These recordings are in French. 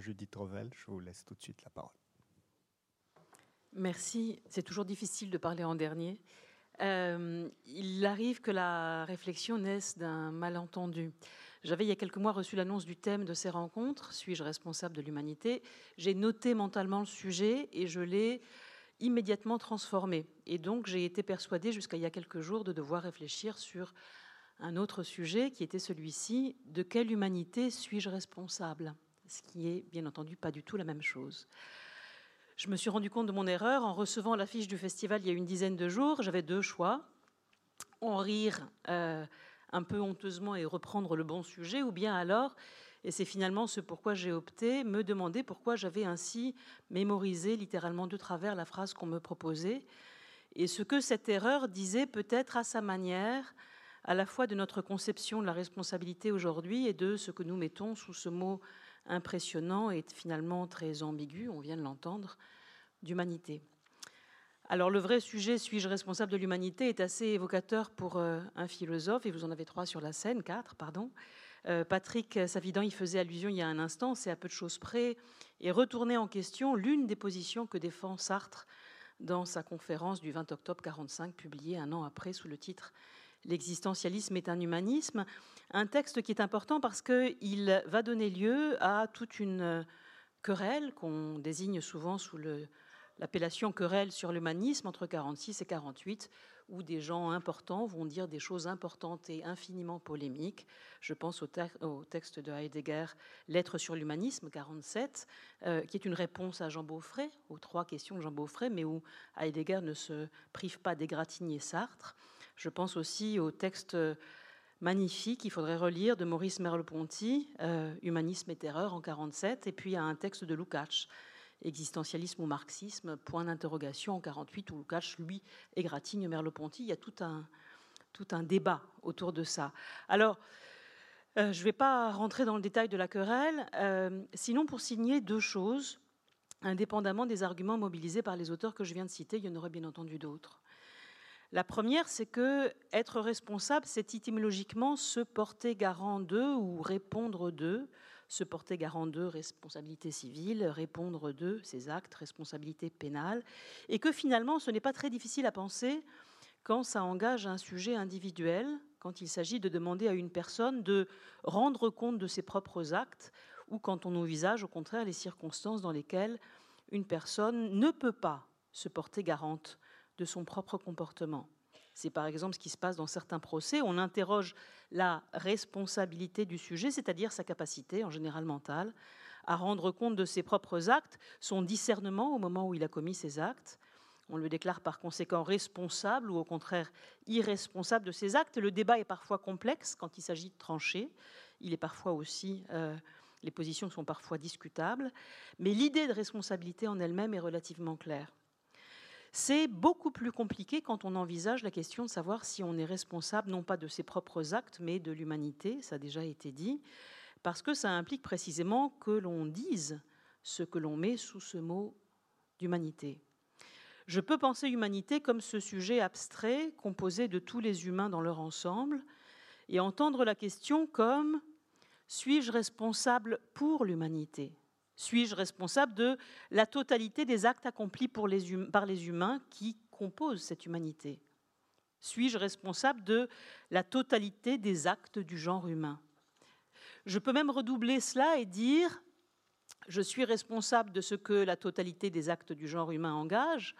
Judith Rovel. Je vous laisse tout de suite la parole. Merci. C'est toujours difficile de parler en dernier. Euh, il arrive que la réflexion naisse d'un malentendu. J'avais il y a quelques mois reçu l'annonce du thème de ces rencontres, Suis-je responsable de l'humanité? J'ai noté mentalement le sujet et je l'ai immédiatement transformé. Et donc j'ai été persuadée jusqu'à il y a quelques jours de devoir réfléchir sur un autre sujet qui était celui-ci, de quelle humanité suis-je responsable? Ce qui est bien entendu pas du tout la même chose. Je me suis rendu compte de mon erreur en recevant l'affiche du festival il y a une dizaine de jours. J'avais deux choix en rire euh, un peu honteusement et reprendre le bon sujet, ou bien alors, et c'est finalement ce pourquoi j'ai opté, me demander pourquoi j'avais ainsi mémorisé littéralement de travers la phrase qu'on me proposait, et ce que cette erreur disait peut-être à sa manière, à la fois de notre conception de la responsabilité aujourd'hui et de ce que nous mettons sous ce mot impressionnant et finalement très ambigu, on vient de l'entendre, d'humanité. Alors le vrai sujet, suis-je responsable de l'humanité, est assez évocateur pour euh, un philosophe, et vous en avez trois sur la scène, quatre, pardon. Euh, Patrick Savidan y faisait allusion il y a un instant, c'est à peu de choses près, et retourner en question l'une des positions que défend Sartre dans sa conférence du 20 octobre 1945, publiée un an après sous le titre L'existentialisme est un humanisme, un texte qui est important parce qu'il va donner lieu à toute une querelle qu'on désigne souvent sous l'appellation querelle sur l'humanisme entre 46 et 48, où des gens importants vont dire des choses importantes et infiniment polémiques. Je pense au, texte de Heidegger, Lettre sur l'humanisme, 47, euh, qui est une réponse à Jean Beaufray, aux trois questions de Jean Beaufray, mais où Heidegger ne se prive pas d'égratigner Sartre. Je pense aussi au texte magnifique qu'il faudrait relire de Maurice Merleau-Ponty, euh, Humanisme et terreur en 47, et puis à un texte de Lukács, Existentialisme ou marxisme, point d'interrogation en 48, où Lukács, lui, égratigne Merleau-Ponty. Il y a tout un, tout un débat autour de ça. Alors, euh, je ne vais pas rentrer dans le détail de la querelle, euh, sinon pour signer deux choses, indépendamment des arguments mobilisés par les auteurs que je viens de citer, il y en aurait bien entendu d'autres. La première, c'est que être responsable, c'est étymologiquement se porter garant d'eux ou répondre d'eux. Se porter garant d'eux, responsabilité civile, répondre d'eux, ses actes, responsabilité pénale. Et que finalement, ce n'est pas très difficile à penser quand ça engage un sujet individuel, quand il s'agit de demander à une personne de rendre compte de ses propres actes, ou quand on envisage au contraire les circonstances dans lesquelles une personne ne peut pas se porter garante de son propre comportement. C'est par exemple ce qui se passe dans certains procès. On interroge la responsabilité du sujet, c'est-à-dire sa capacité, en général mentale, à rendre compte de ses propres actes, son discernement au moment où il a commis ses actes. On le déclare par conséquent responsable ou au contraire irresponsable de ses actes. Le débat est parfois complexe quand il s'agit de trancher. Il est parfois aussi, euh, les positions sont parfois discutables. Mais l'idée de responsabilité en elle-même est relativement claire. C'est beaucoup plus compliqué quand on envisage la question de savoir si on est responsable non pas de ses propres actes, mais de l'humanité, ça a déjà été dit, parce que ça implique précisément que l'on dise ce que l'on met sous ce mot d'humanité. Je peux penser humanité comme ce sujet abstrait composé de tous les humains dans leur ensemble et entendre la question comme suis-je responsable pour l'humanité? Suis-je responsable de la totalité des actes accomplis par les humains qui composent cette humanité? Suis-je responsable de la totalité des actes du genre humain? Je peux même redoubler cela et dire, je suis responsable de ce que la totalité des actes du genre humain engage,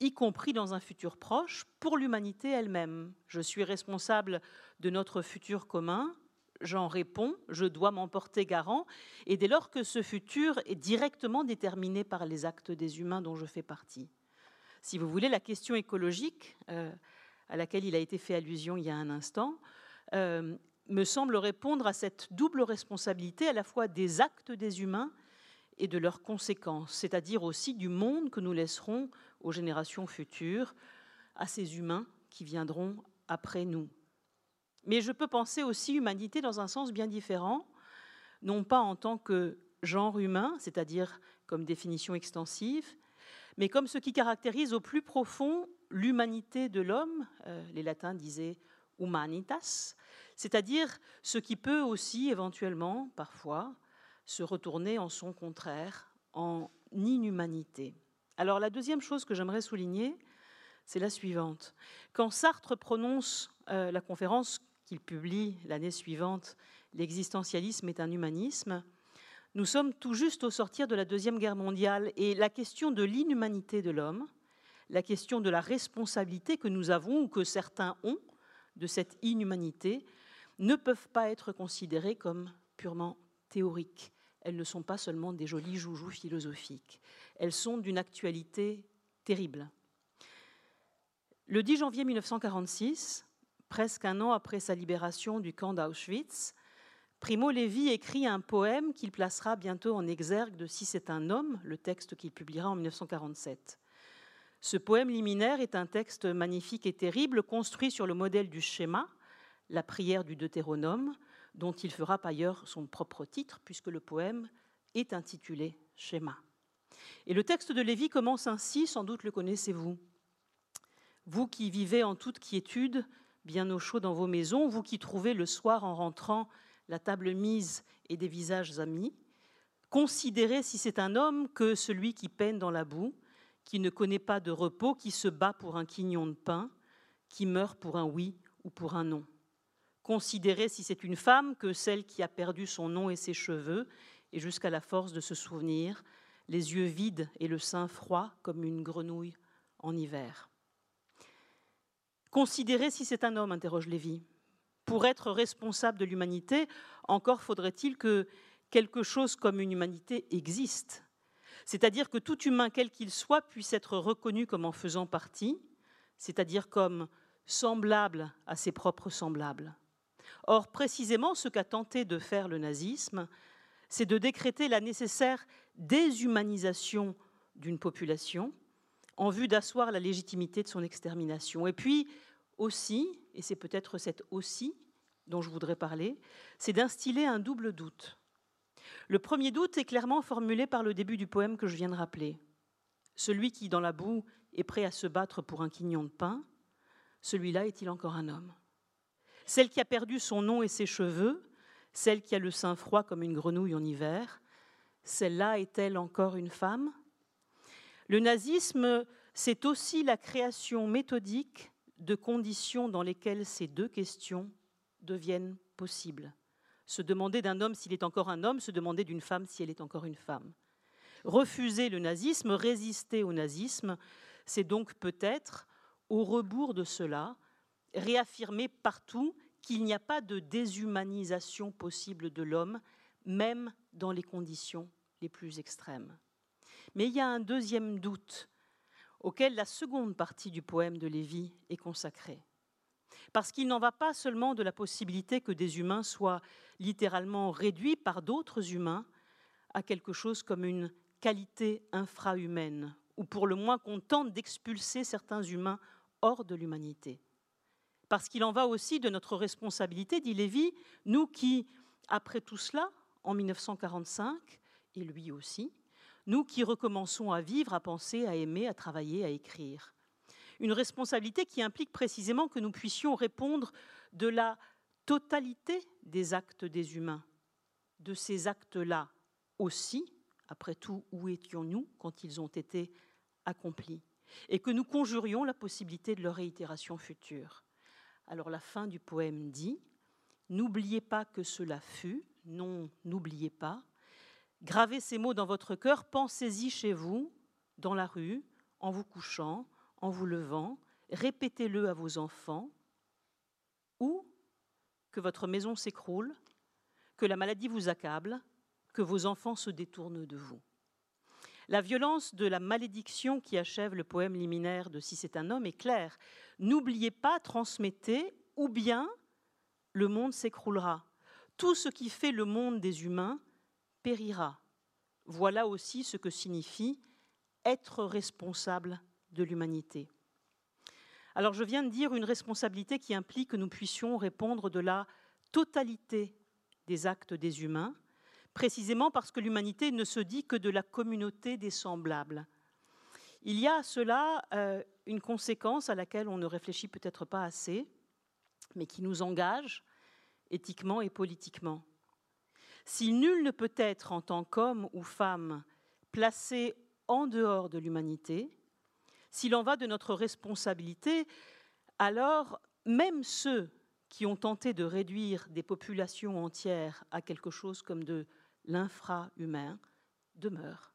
y compris dans un futur proche, pour l'humanité elle-même. Je suis responsable de notre futur commun, j'en réponds, je dois m'en porter garant, et dès lors que ce futur est directement déterminé par les actes des humains dont je fais partie. Si vous voulez, la question écologique, euh, à laquelle il a été fait allusion il y a un instant, euh, me semble répondre à cette double responsabilité à la fois des actes des humains et de leurs conséquences, c'est-à-dire aussi du monde que nous laisserons aux générations futures, à ces humains qui viendront après nous. Mais je peux penser aussi humanité dans un sens bien différent, non pas en tant que genre humain, c'est-à-dire comme définition extensive, mais comme ce qui caractérise au plus profond l'humanité de l'homme. Euh, les latins disaient humanitas, c'est-à-dire ce qui peut aussi éventuellement, parfois, se retourner en son contraire, en inhumanité. Alors la deuxième chose que j'aimerais souligner, c'est la suivante. Quand Sartre prononce euh, la conférence qu'il publie l'année suivante, L'existentialisme est un humanisme, nous sommes tout juste au sortir de la Deuxième Guerre mondiale et la question de l'inhumanité de l'homme, la question de la responsabilité que nous avons ou que certains ont de cette inhumanité ne peuvent pas être considérées comme purement théoriques. Elles ne sont pas seulement des jolis joujoux philosophiques. Elles sont d'une actualité terrible. Le 10 janvier 1946, presque un an après sa libération du camp d'Auschwitz, Primo Levi écrit un poème qu'il placera bientôt en exergue de Si c'est un homme, le texte qu'il publiera en 1947. Ce poème liminaire est un texte magnifique et terrible, construit sur le modèle du schéma, la prière du Deutéronome, dont il fera par ailleurs son propre titre, puisque le poème est intitulé Schéma. Et le texte de Lévi commence ainsi, sans doute le connaissez-vous. Vous qui vivez en toute quiétude, bien au chaud dans vos maisons, vous qui trouvez le soir en rentrant la table mise et des visages amis, considérez si c'est un homme que celui qui peine dans la boue, qui ne connaît pas de repos, qui se bat pour un quignon de pain, qui meurt pour un oui ou pour un non. Considérez si c'est une femme que celle qui a perdu son nom et ses cheveux, et jusqu'à la force de se souvenir, les yeux vides et le sein froid comme une grenouille en hiver. Considérez si c'est un homme, interroge Lévy. Pour être responsable de l'humanité, encore faudrait-il que quelque chose comme une humanité existe. C'est-à-dire que tout humain, quel qu'il soit, puisse être reconnu comme en faisant partie, c'est-à-dire comme semblable à ses propres semblables. Or, précisément, ce qu'a tenté de faire le nazisme, c'est de décréter la nécessaire déshumanisation d'une population en vue d'asseoir la légitimité de son extermination. Et puis aussi, et c'est peut-être cet aussi dont je voudrais parler, c'est d'instiller un double doute. Le premier doute est clairement formulé par le début du poème que je viens de rappeler. Celui qui, dans la boue, est prêt à se battre pour un quignon de pain, celui-là est-il encore un homme? Celle qui a perdu son nom et ses cheveux, celle qui a le sein froid comme une grenouille en hiver, celle-là est-elle encore une femme? Le nazisme, c'est aussi la création méthodique de conditions dans lesquelles ces deux questions deviennent possibles. Se demander d'un homme s'il est encore un homme, se demander d'une femme si elle est encore une femme. Refuser le nazisme, résister au nazisme, c'est donc peut-être, au rebours de cela, réaffirmer partout qu'il n'y a pas de déshumanisation possible de l'homme, même dans les conditions les plus extrêmes. Mais il y a un deuxième doute auquel la seconde partie du poème de Lévi est consacrée. Parce qu'il n'en va pas seulement de la possibilité que des humains soient littéralement réduits par d'autres humains à quelque chose comme une qualité infrahumaine, ou pour le moins qu'on tente d'expulser certains humains hors de l'humanité parce qu'il en va aussi de notre responsabilité, dit Lévy, nous qui, après tout cela, en 1945, et lui aussi, nous qui recommençons à vivre, à penser, à aimer, à travailler, à écrire. Une responsabilité qui implique précisément que nous puissions répondre de la totalité des actes des humains, de ces actes-là aussi, après tout, où étions-nous quand ils ont été accomplis, et que nous conjurions la possibilité de leur réitération future. Alors la fin du poème dit N'oubliez pas que cela fut, non, n'oubliez pas. Gravez ces mots dans votre cœur, pensez-y chez vous, dans la rue, en vous couchant, en vous levant, répétez-le à vos enfants, ou que votre maison s'écroule, que la maladie vous accable, que vos enfants se détournent de vous. La violence de la malédiction qui achève le poème liminaire de Si c'est un homme est claire. N'oubliez pas, transmettez, ou bien le monde s'écroulera. Tout ce qui fait le monde des humains périra. Voilà aussi ce que signifie être responsable de l'humanité. Alors je viens de dire une responsabilité qui implique que nous puissions répondre de la totalité des actes des humains, précisément parce que l'humanité ne se dit que de la communauté des semblables. Il y a à cela euh, une conséquence à laquelle on ne réfléchit peut-être pas assez, mais qui nous engage éthiquement et politiquement. Si nul ne peut être en tant qu'homme ou femme placé en dehors de l'humanité, s'il en va de notre responsabilité, alors même ceux qui ont tenté de réduire des populations entières à quelque chose comme de l'infra-humain demeurent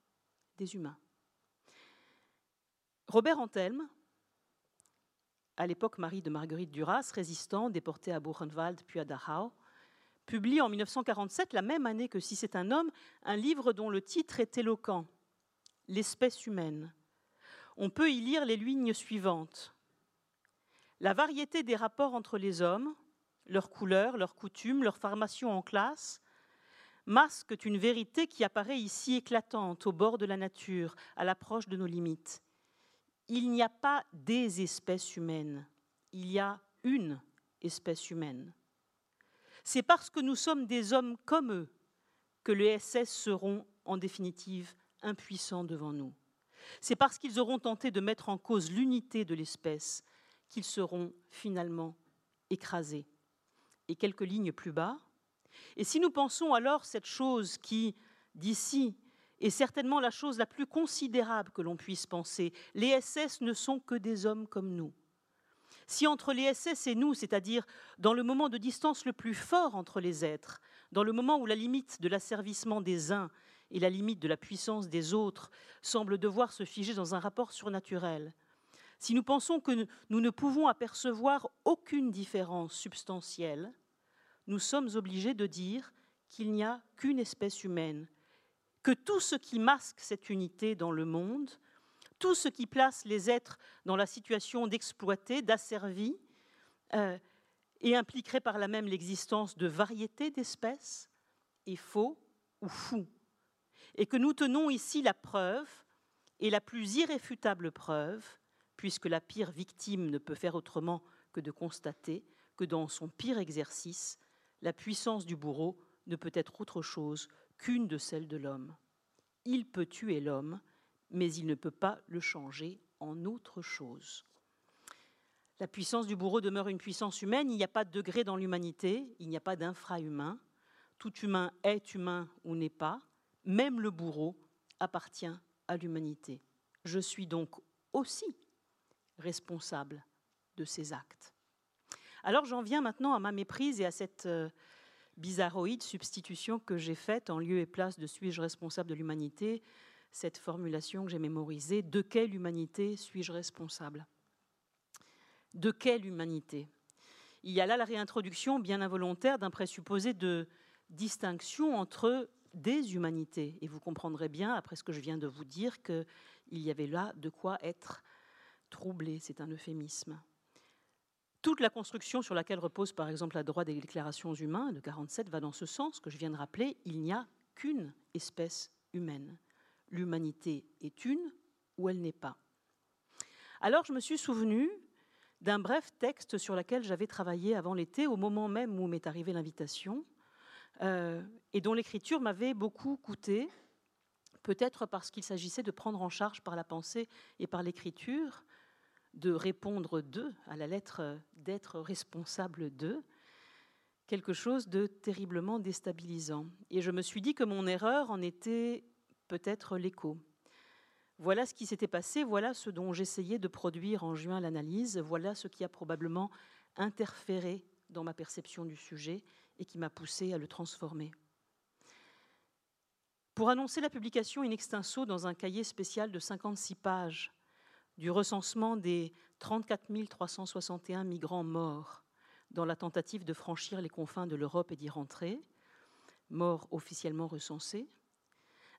des humains. Robert Antelme, à l'époque mari de Marguerite Duras, résistant, déporté à Buchenwald puis à Dachau, publie en 1947, la même année que Si c'est un homme, un livre dont le titre est éloquent, L'espèce humaine. On peut y lire les lignes suivantes. La variété des rapports entre les hommes, leurs couleurs, leurs coutumes, leurs formations en classe, masquent une vérité qui apparaît ici éclatante au bord de la nature, à l'approche de nos limites. Il n'y a pas des espèces humaines, il y a une espèce humaine. C'est parce que nous sommes des hommes comme eux que les SS seront en définitive impuissants devant nous. C'est parce qu'ils auront tenté de mettre en cause l'unité de l'espèce qu'ils seront finalement écrasés. Et quelques lignes plus bas, et si nous pensons alors cette chose qui, d'ici, est certainement la chose la plus considérable que l'on puisse penser, les SS ne sont que des hommes comme nous. Si entre les SS et nous, c'est-à-dire dans le moment de distance le plus fort entre les êtres, dans le moment où la limite de l'asservissement des uns et la limite de la puissance des autres semblent devoir se figer dans un rapport surnaturel, si nous pensons que nous ne pouvons apercevoir aucune différence substantielle, nous sommes obligés de dire qu'il n'y a qu'une espèce humaine, que tout ce qui masque cette unité dans le monde, tout ce qui place les êtres dans la situation d'exploiter, d'asservir, euh, et impliquerait par là même l'existence de variétés d'espèces, est faux ou fou. Et que nous tenons ici la preuve, et la plus irréfutable preuve, puisque la pire victime ne peut faire autrement que de constater que dans son pire exercice, la puissance du bourreau ne peut être autre chose qu'une de celles de l'homme. Il peut tuer l'homme, mais il ne peut pas le changer en autre chose. La puissance du bourreau demeure une puissance humaine, il n'y a pas de degré dans l'humanité, il n'y a pas d'infra-humain. Tout humain est humain ou n'est pas, même le bourreau appartient à l'humanité. Je suis donc aussi responsable de ses actes. Alors j'en viens maintenant à ma méprise et à cette euh, bizarroïde substitution que j'ai faite en lieu et place de suis-je responsable de l'humanité, cette formulation que j'ai mémorisée, de quelle humanité suis-je responsable? De quelle humanité? Il y a là la réintroduction bien involontaire d'un présupposé de distinction entre des humanités. Et vous comprendrez bien, après ce que je viens de vous dire, qu'il y avait là de quoi être troublé, c'est un euphémisme. Toute la construction sur laquelle repose par exemple la droit des déclarations humaines de 47 va dans ce sens que je viens de rappeler, il n'y a qu'une espèce humaine. L'humanité est une ou elle n'est pas. Alors je me suis souvenu d'un bref texte sur lequel j'avais travaillé avant l'été, au moment même où m'est arrivée l'invitation, euh, et dont l'écriture m'avait beaucoup coûté, peut-être parce qu'il s'agissait de prendre en charge par la pensée et par l'écriture de répondre d'eux, à la lettre d'être responsable d'eux, quelque chose de terriblement déstabilisant. Et je me suis dit que mon erreur en était peut-être l'écho. Voilà ce qui s'était passé, voilà ce dont j'essayais de produire en juin l'analyse, voilà ce qui a probablement interféré dans ma perception du sujet et qui m'a poussé à le transformer. Pour annoncer la publication in extenso dans un cahier spécial de 56 pages du recensement des 34 361 migrants morts dans la tentative de franchir les confins de l'Europe et d'y rentrer, morts officiellement recensés,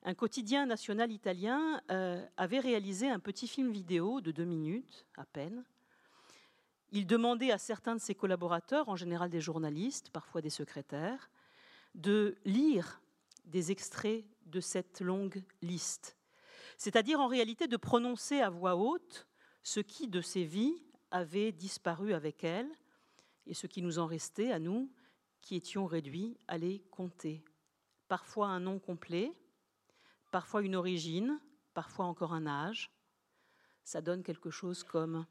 un quotidien national italien euh, avait réalisé un petit film vidéo de deux minutes à peine. Il demandait à certains de ses collaborateurs, en général des journalistes, parfois des secrétaires, de lire des extraits de cette longue liste c'est-à-dire en réalité de prononcer à voix haute ce qui de ses vies avait disparu avec elle et ce qui nous en restait à nous qui étions réduits à les compter. Parfois un nom complet, parfois une origine, parfois encore un âge. Ça donne quelque chose comme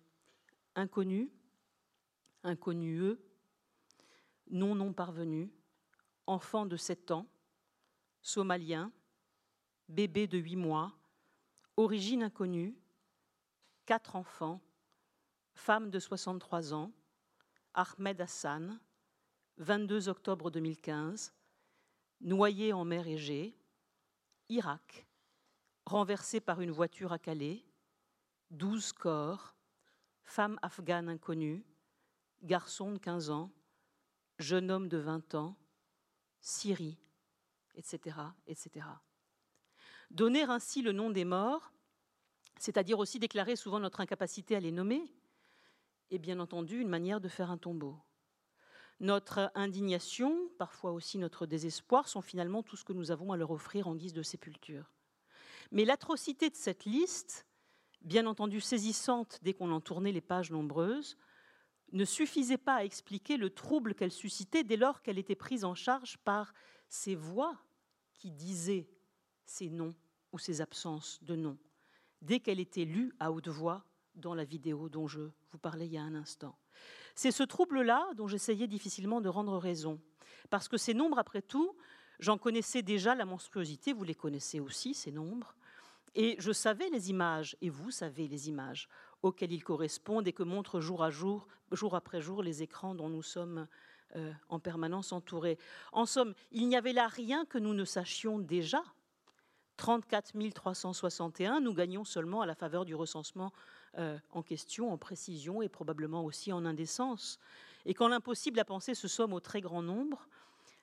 inconnu, inconnueux, non non parvenu, enfant de sept ans, somalien, bébé de 8 mois, origine inconnue, quatre enfants, femme de 63 ans, Ahmed Hassan, 22 octobre 2015, noyé en mer Égée, Irak, renversé par une voiture à Calais, 12 corps, femme afghane inconnue, garçon de 15 ans, jeune homme de 20 ans, Syrie, etc., etc. Donner ainsi le nom des morts, c'est-à-dire aussi déclarer souvent notre incapacité à les nommer, est bien entendu une manière de faire un tombeau. Notre indignation, parfois aussi notre désespoir, sont finalement tout ce que nous avons à leur offrir en guise de sépulture. Mais l'atrocité de cette liste, bien entendu saisissante dès qu'on en tournait les pages nombreuses, ne suffisait pas à expliquer le trouble qu'elle suscitait dès lors qu'elle était prise en charge par ces voix qui disaient ces noms ou ces absences de noms, dès qu'elle était lue à haute voix dans la vidéo dont je vous parlais il y a un instant. C'est ce trouble-là dont j'essayais difficilement de rendre raison, parce que ces nombres, après tout, j'en connaissais déjà la monstruosité, vous les connaissez aussi, ces nombres, et je savais les images, et vous savez les images auxquelles ils correspondent et que montrent jour après jour, les écrans dont nous sommes euh, en permanence entourés. En somme, il n'y avait là rien que nous ne sachions déjà. 34 361, nous gagnons seulement à la faveur du recensement euh, en question, en précision et probablement aussi en indécence. Et quand l'impossible à penser se somme au très grand nombre,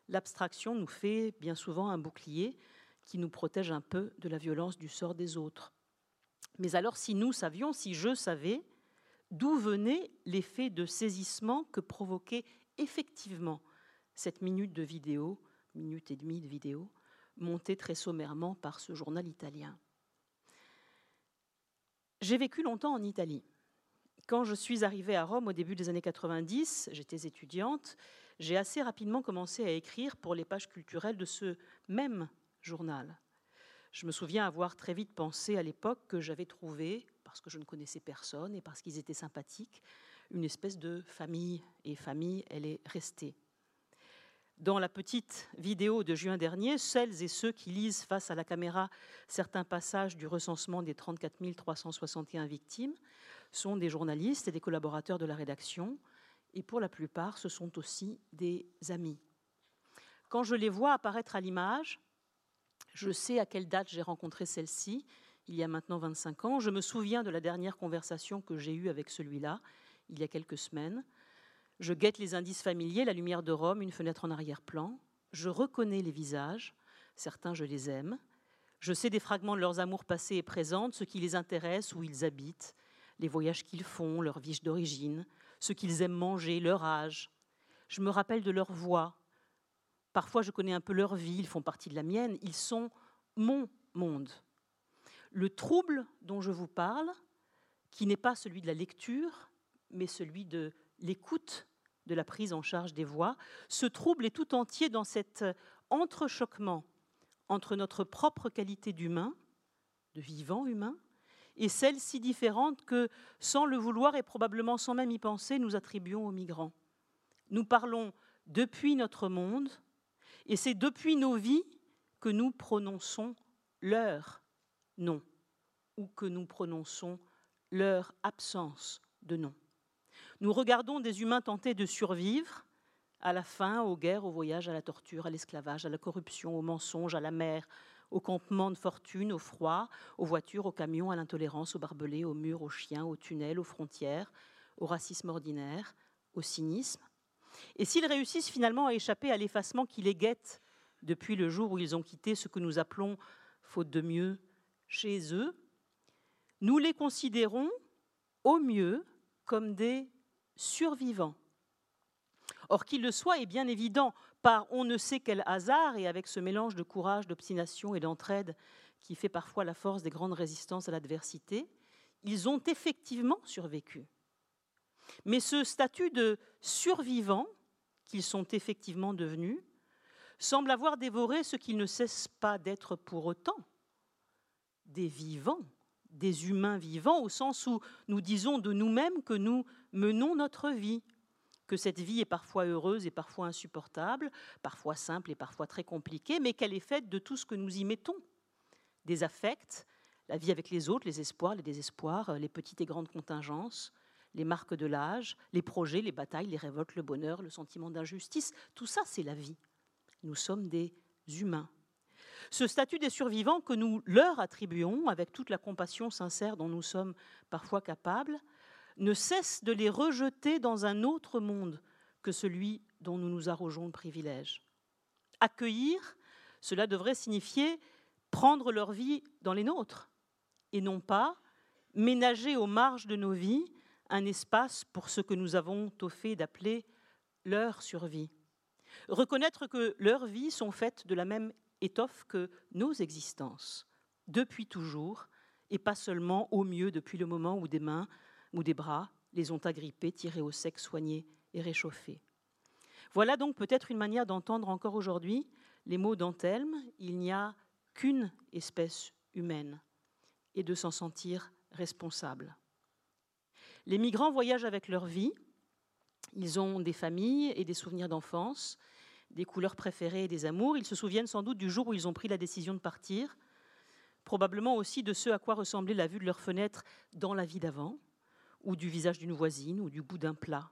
l'abstraction nous fait bien souvent un bouclier qui nous protège un peu de la violence du sort des autres. Mais alors si nous savions, si je savais, d'où venait l'effet de saisissement que provoquait effectivement cette minute de vidéo, minute et demie de vidéo, montée très sommairement par ce journal italien. J'ai vécu longtemps en Italie. Quand je suis arrivée à Rome au début des années 90, j'étais étudiante, j'ai assez rapidement commencé à écrire pour les pages culturelles de ce même journal. Je me souviens avoir très vite pensé à l'époque que j'avais trouvé, parce que je ne connaissais personne et parce qu'ils étaient sympathiques, une espèce de famille. Et famille, elle est restée. Dans la petite vidéo de juin dernier, celles et ceux qui lisent face à la caméra certains passages du recensement des 34 361 victimes sont des journalistes et des collaborateurs de la rédaction, et pour la plupart, ce sont aussi des amis. Quand je les vois apparaître à l'image, je sais à quelle date j'ai rencontré celle-ci, il y a maintenant 25 ans. Je me souviens de la dernière conversation que j'ai eue avec celui-là, il y a quelques semaines. Je guette les indices familiers, la lumière de Rome, une fenêtre en arrière-plan. Je reconnais les visages, certains je les aime. Je sais des fragments de leurs amours passés et présents, ce qui les intéresse, où ils habitent, les voyages qu'ils font, leur vie d'origine, ce qu'ils aiment manger, leur âge. Je me rappelle de leur voix, Parfois, je connais un peu leur vie, ils font partie de la mienne, ils sont mon monde. Le trouble dont je vous parle, qui n'est pas celui de la lecture, mais celui de l'écoute, de la prise en charge des voix, ce trouble est tout entier dans cet entrechoquement entre notre propre qualité d'humain, de vivant humain, et celle si différente que, sans le vouloir et probablement sans même y penser, nous attribuons aux migrants. Nous parlons depuis notre monde, et c'est depuis nos vies que nous prononçons leur nom ou que nous prononçons leur absence de nom. Nous regardons des humains tenter de survivre à la faim, aux guerres, aux voyages, à la torture, à l'esclavage, à la corruption, au mensonge, à la mer, au campement de fortune, au froid, aux voitures, aux camions, à l'intolérance, aux barbelés, aux murs, aux chiens, aux tunnels, aux frontières, au racisme ordinaire, au cynisme, et s'ils réussissent finalement à échapper à l'effacement qui les guette depuis le jour où ils ont quitté ce que nous appelons, faute de mieux, chez eux, nous les considérons au mieux comme des survivants. Or, qu'il le soit est bien évident, par on ne sait quel hasard, et avec ce mélange de courage, d'obstination et d'entraide qui fait parfois la force des grandes résistances à l'adversité, ils ont effectivement survécu. Mais ce statut de survivant qu'ils sont effectivement devenus semble avoir dévoré ce qu'ils ne cessent pas d'être pour autant, des vivants, des humains vivants, au sens où nous disons de nous-mêmes que nous menons notre vie, que cette vie est parfois heureuse et parfois insupportable, parfois simple et parfois très compliquée, mais qu'elle est faite de tout ce que nous y mettons, des affects, la vie avec les autres, les espoirs, les désespoirs, les petites et grandes contingences, les marques de l'âge, les projets, les batailles, les révoltes, le bonheur, le sentiment d'injustice, tout ça c'est la vie. Nous sommes des humains. Ce statut des survivants que nous leur attribuons, avec toute la compassion sincère dont nous sommes parfois capables, ne cesse de les rejeter dans un autre monde que celui dont nous nous arrogeons le privilège. Accueillir, cela devrait signifier prendre leur vie dans les nôtres, et non pas ménager aux marges de nos vies un espace pour ce que nous avons au fait d'appeler leur survie. Reconnaître que leurs vies sont faites de la même étoffe que nos existences, depuis toujours, et pas seulement au mieux depuis le moment où des mains ou des bras les ont agrippés, tirés au sec, soignés et réchauffés. Voilà donc peut-être une manière d'entendre encore aujourd'hui les mots d'Antelme il n'y a qu'une espèce humaine et de s'en sentir responsable. Les migrants voyagent avec leur vie, ils ont des familles et des souvenirs d'enfance, des couleurs préférées et des amours, ils se souviennent sans doute du jour où ils ont pris la décision de partir, probablement aussi de ce à quoi ressemblait la vue de leur fenêtre dans la vie d'avant, ou du visage d'une voisine, ou du bout d'un plat.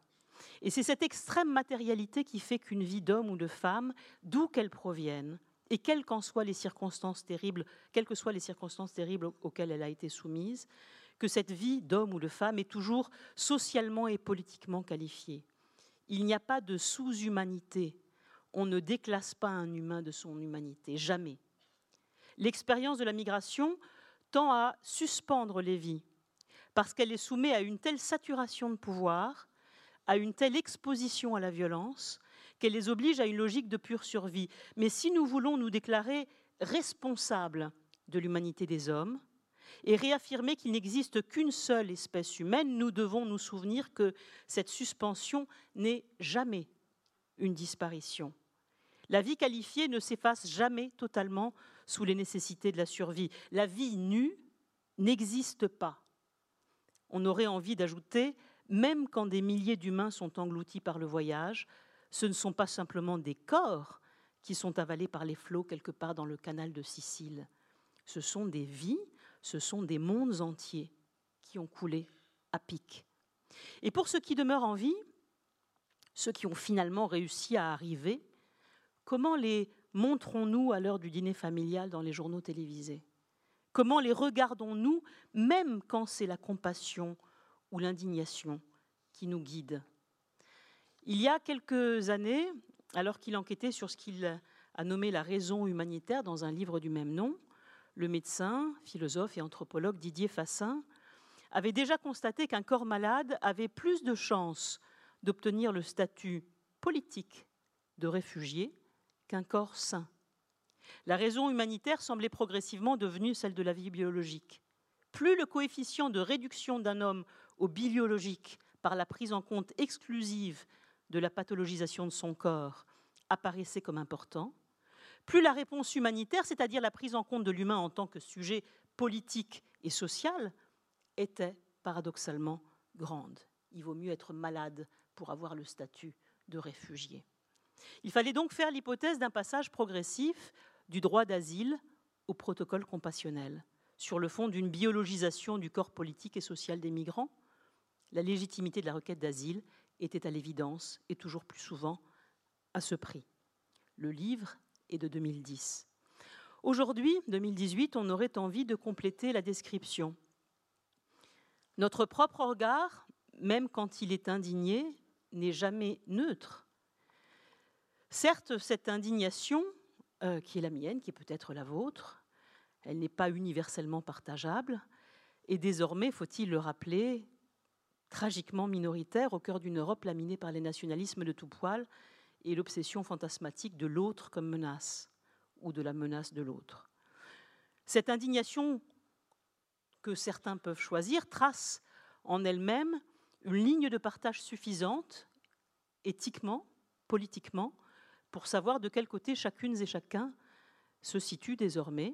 Et c'est cette extrême matérialité qui fait qu'une vie d'homme ou de femme, d'où qu'elle provienne, et quelles qu'en soient les circonstances terribles, quelles que soient les circonstances terribles auxquelles elle a été soumise, que cette vie d'homme ou de femme est toujours socialement et politiquement qualifiée. Il n'y a pas de sous-humanité. On ne déclasse pas un humain de son humanité, jamais. L'expérience de la migration tend à suspendre les vies, parce qu'elle est soumise à une telle saturation de pouvoir, à une telle exposition à la violence, qu'elle les oblige à une logique de pure survie. Mais si nous voulons nous déclarer responsables de l'humanité des hommes et réaffirmer qu'il n'existe qu'une seule espèce humaine, nous devons nous souvenir que cette suspension n'est jamais une disparition. La vie qualifiée ne s'efface jamais totalement sous les nécessités de la survie. La vie nue n'existe pas on aurait envie d'ajouter, même quand des milliers d'humains sont engloutis par le voyage, ce ne sont pas simplement des corps qui sont avalés par les flots quelque part dans le canal de Sicile. Ce sont des vies, ce sont des mondes entiers qui ont coulé à pic. Et pour ceux qui demeurent en vie, ceux qui ont finalement réussi à arriver, comment les montrons-nous à l'heure du dîner familial dans les journaux télévisés? Comment les regardons-nous, même quand c'est la compassion ou l'indignation qui nous guide? Il y a quelques années, alors qu'il enquêtait sur ce qu'il a nommé la raison humanitaire dans un livre du même nom, le médecin, philosophe et anthropologue Didier Fassin avait déjà constaté qu'un corps malade avait plus de chances d'obtenir le statut politique de réfugié qu'un corps sain. La raison humanitaire semblait progressivement devenue celle de la vie biologique. Plus le coefficient de réduction d'un homme au biologique par la prise en compte exclusive de la pathologisation de son corps apparaissait comme important, plus la réponse humanitaire, c'est-à-dire la prise en compte de l'humain en tant que sujet politique et social, était paradoxalement grande. Il vaut mieux être malade pour avoir le statut de réfugié. Il fallait donc faire l'hypothèse d'un passage progressif du droit d'asile au protocole compassionnel, sur le fond d'une biologisation du corps politique et social des migrants. La légitimité de la requête d'asile était à l'évidence et toujours plus souvent à ce prix. Le livre est de 2010. Aujourd'hui, 2018, on aurait envie de compléter la description. Notre propre regard, même quand il est indigné, n'est jamais neutre. Certes, cette indignation euh, qui est la mienne, qui est peut-être la vôtre. Elle n'est pas universellement partageable. Et désormais, faut-il le rappeler, tragiquement minoritaire au cœur d'une Europe laminée par les nationalismes de tout poil et l'obsession fantasmatique de l'autre comme menace ou de la menace de l'autre. Cette indignation que certains peuvent choisir trace en elle-même une ligne de partage suffisante, éthiquement, politiquement, pour savoir de quel côté chacune et chacun se situe désormais.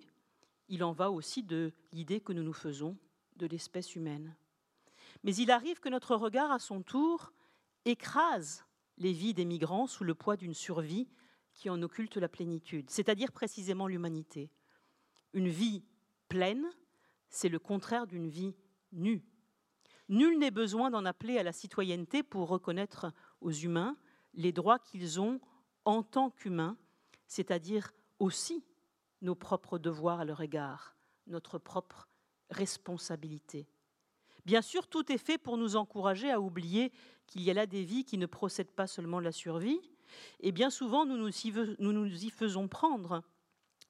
Il en va aussi de l'idée que nous nous faisons de l'espèce humaine. Mais il arrive que notre regard, à son tour, écrase les vies des migrants sous le poids d'une survie qui en occulte la plénitude, c'est-à-dire précisément l'humanité. Une vie pleine, c'est le contraire d'une vie nue. Nul n'est besoin d'en appeler à la citoyenneté pour reconnaître aux humains les droits qu'ils ont en tant qu'humains, c'est-à-dire aussi nos propres devoirs à leur égard, notre propre responsabilité. Bien sûr, tout est fait pour nous encourager à oublier qu'il y a là des vies qui ne procèdent pas seulement de la survie, et bien souvent nous nous y, faisons prendre.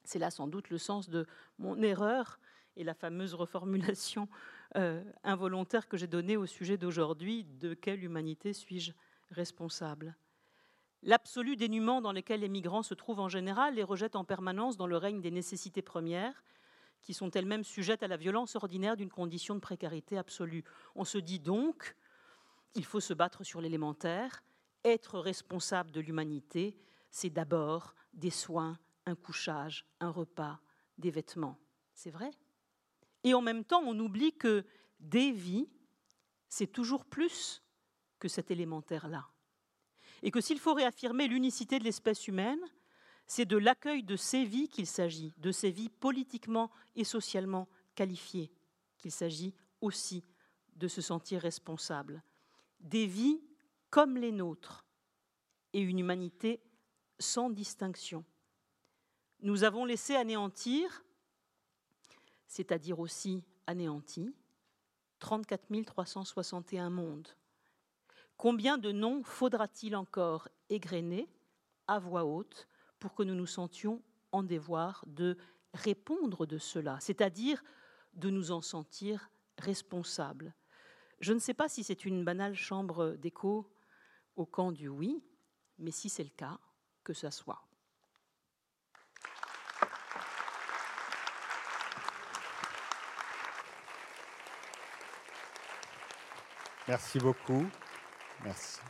C'est là sans doute le sens de mon erreur et la fameuse reformulation euh, involontaire que j'ai donnée au sujet d'aujourd'hui, de quelle humanité suis-je responsable? L'absolu dénuement dans lequel les migrants se trouvent en général les rejette en permanence dans le règne des nécessités premières, qui sont elles-mêmes sujettes à la violence ordinaire d'une condition de précarité absolue. On se dit donc, il faut se battre sur l'élémentaire, être responsable de l'humanité, c'est d'abord des soins, un couchage, un repas, des vêtements. C'est vrai? Et en même temps, on oublie que des vies, c'est toujours plus que cet élémentaire-là. Et que s'il faut réaffirmer l'unicité de l'espèce humaine, c'est de l'accueil de ces vies qu'il s'agit, de ces vies politiquement et socialement qualifiées qu'il s'agit aussi de se sentir responsable. Des vies comme les nôtres et une humanité sans distinction. Nous avons laissé anéantir, c'est-à-dire aussi anéanti, 34 361 mondes. Combien de noms faudra-t-il encore égrener à voix haute pour que nous nous sentions en devoir de répondre de cela, c'est-à-dire de nous en sentir responsables? Je ne sais pas si c'est une banale chambre d'écho au camp du oui, mais si c'est le cas, que ça soit. Merci beaucoup. Merci.